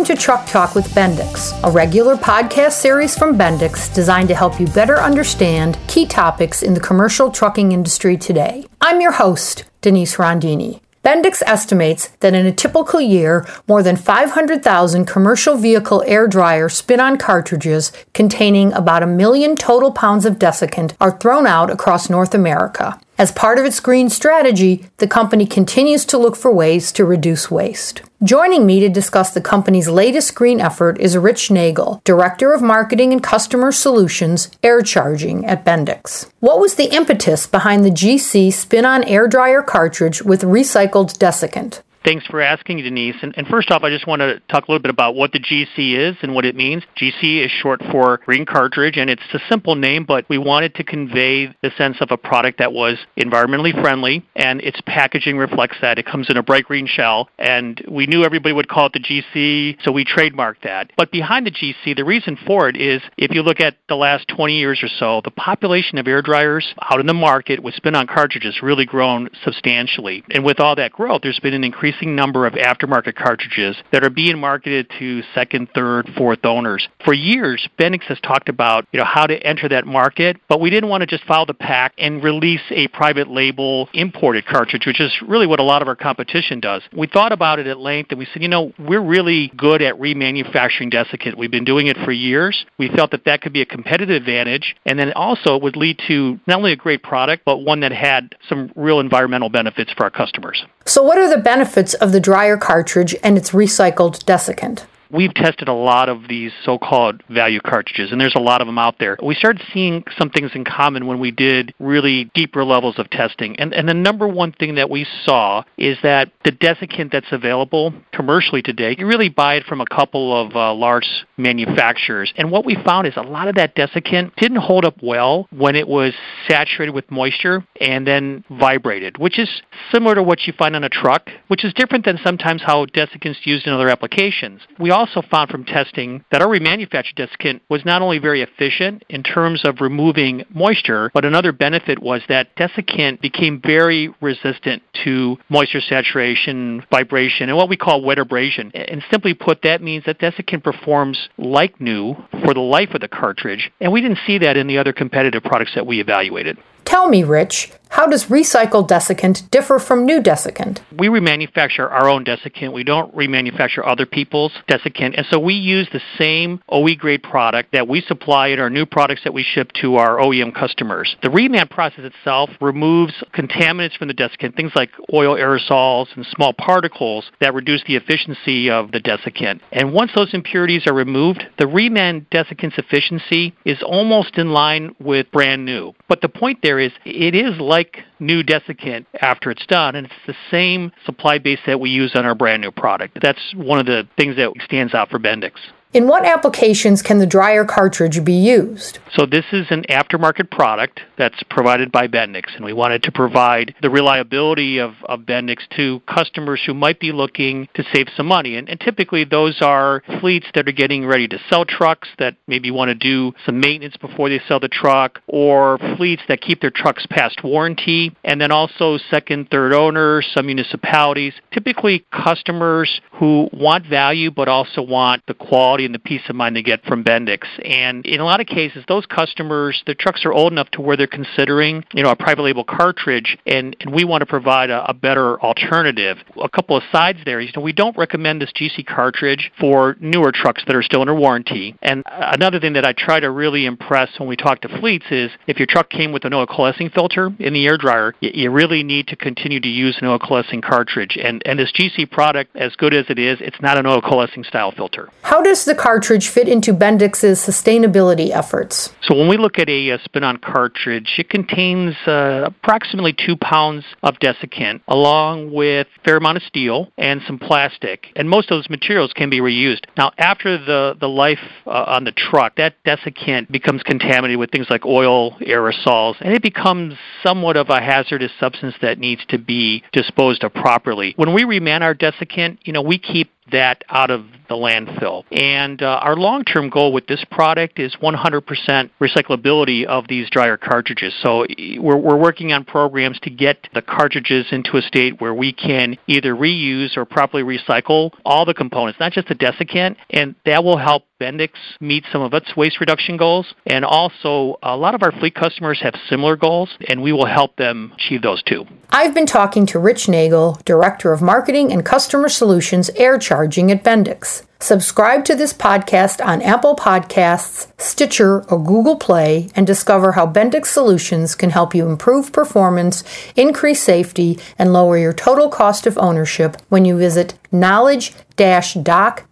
Welcome to Truck Talk with Bendix, a regular podcast series from Bendix designed to help you better understand key topics in the commercial trucking industry today. I'm your host, Denise Rondini. Bendix estimates that in a typical year, more than 500,000 commercial vehicle air dryer spin on cartridges containing about a million total pounds of desiccant are thrown out across North America. As part of its green strategy, the company continues to look for ways to reduce waste. Joining me to discuss the company's latest green effort is Rich Nagel, Director of Marketing and Customer Solutions, Air Charging at Bendix. What was the impetus behind the GC spin on air dryer cartridge with recycled desiccant? Thanks for asking, Denise. And, and, first off, I just want to talk a little bit about what the GC is and what it means. GC is short for green cartridge, and it's a simple name, but we wanted to convey the sense of a product that was environmentally friendly, and its packaging reflects that. It comes in a bright green shell, and we knew everybody would call it the GC, so we trademarked that. But behind the GC, the reason for it is if you look at the last 20 years or so, the population of air dryers out in the market with spin on cartridges really grown substantially. And with all that growth, there's been an increase increasing number of aftermarket cartridges that are being marketed to second, third, fourth owners. For years, Bendix has talked about you know how to enter that market, but we didn't want to just file the pack and release a private label imported cartridge, which is really what a lot of our competition does. We thought about it at length and we said, you know, we're really good at remanufacturing desiccant. We've been doing it for years. We felt that that could be a competitive advantage, and then also would lead to not only a great product, but one that had some real environmental benefits for our customers. So, what are the benefits of the dryer cartridge and its recycled desiccant? We've tested a lot of these so-called value cartridges, and there's a lot of them out there. We started seeing some things in common when we did really deeper levels of testing. And, and the number one thing that we saw is that the desiccant that's available commercially today, you really buy it from a couple of uh, large manufacturers. And what we found is a lot of that desiccant didn't hold up well when it was saturated with moisture and then vibrated, which is similar to what you find on a truck, which is different than sometimes how desiccant's used in other applications. We also found from testing that our remanufactured desiccant was not only very efficient in terms of removing moisture, but another benefit was that desiccant became very resistant to moisture saturation, vibration, and what we call wet abrasion. And simply put, that means that desiccant performs like new for the life of the cartridge, and we didn't see that in the other competitive products that we evaluated. Tell me, Rich, how does recycled desiccant differ from new desiccant? We remanufacture our own desiccant. We don't remanufacture other people's desiccant. And so we use the same OE grade product that we supply in our new products that we ship to our OEM customers. The reman process itself removes contaminants from the desiccant, things like oil aerosols and small particles that reduce the efficiency of the desiccant. And once those impurities are removed, the reman desiccant's efficiency is almost in line with brand new. But the point there is it is like like new desiccant after it's done, and it's the same supply base that we use on our brand new product. That's one of the things that stands out for Bendix. In what applications can the dryer cartridge be used? So, this is an aftermarket product that's provided by Bendix, and we wanted to provide the reliability of, of Bendix to customers who might be looking to save some money. And, and typically, those are fleets that are getting ready to sell trucks that maybe want to do some maintenance before they sell the truck, or fleets that keep their trucks past warranty, and then also second, third owners, some municipalities. Typically, customers who want value but also want the quality quality and the peace of mind they get from Bendix. And in a lot of cases, those customers, their trucks are old enough to where they're considering, you know, a private label cartridge, and, and we want to provide a, a better alternative. A couple of sides there, you know, we don't recommend this GC cartridge for newer trucks that are still under warranty. And another thing that I try to really impress when we talk to fleets is if your truck came with an oil coalescing filter in the air dryer, you, you really need to continue to use an oil coalescing cartridge. And, and this GC product, as good as it is, it's not an oil coalescing style filter. How does the cartridge fit into Bendix's sustainability efforts? So when we look at a, a spin-on cartridge, it contains uh, approximately two pounds of desiccant, along with a fair amount of steel and some plastic. And most of those materials can be reused. Now, after the the life uh, on the truck, that desiccant becomes contaminated with things like oil, aerosols, and it becomes somewhat of a hazardous substance that needs to be disposed of properly. When we reman our desiccant, you know, we keep that out of the landfill. And uh, our long term goal with this product is 100% recyclability of these dryer cartridges. So we're, we're working on programs to get the cartridges into a state where we can either reuse or properly recycle all the components, not just the desiccant, and that will help Bendix meet some of its waste reduction goals. And also, a lot of our fleet customers have similar goals, and we will help them achieve those too. I've been talking to Rich Nagel, Director of Marketing and Customer Solutions Air Charging at Bendix. Subscribe to this podcast on Apple Podcasts, Stitcher, or Google Play and discover how Bendix Solutions can help you improve performance, increase safety, and lower your total cost of ownership when you visit knowledge-dock.com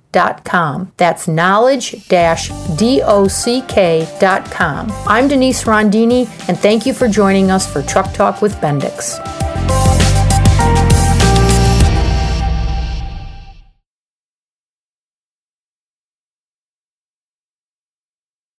That's knowledge-dock.com. I'm Denise Rondini, and thank you for joining us for Truck Talk with Bendix.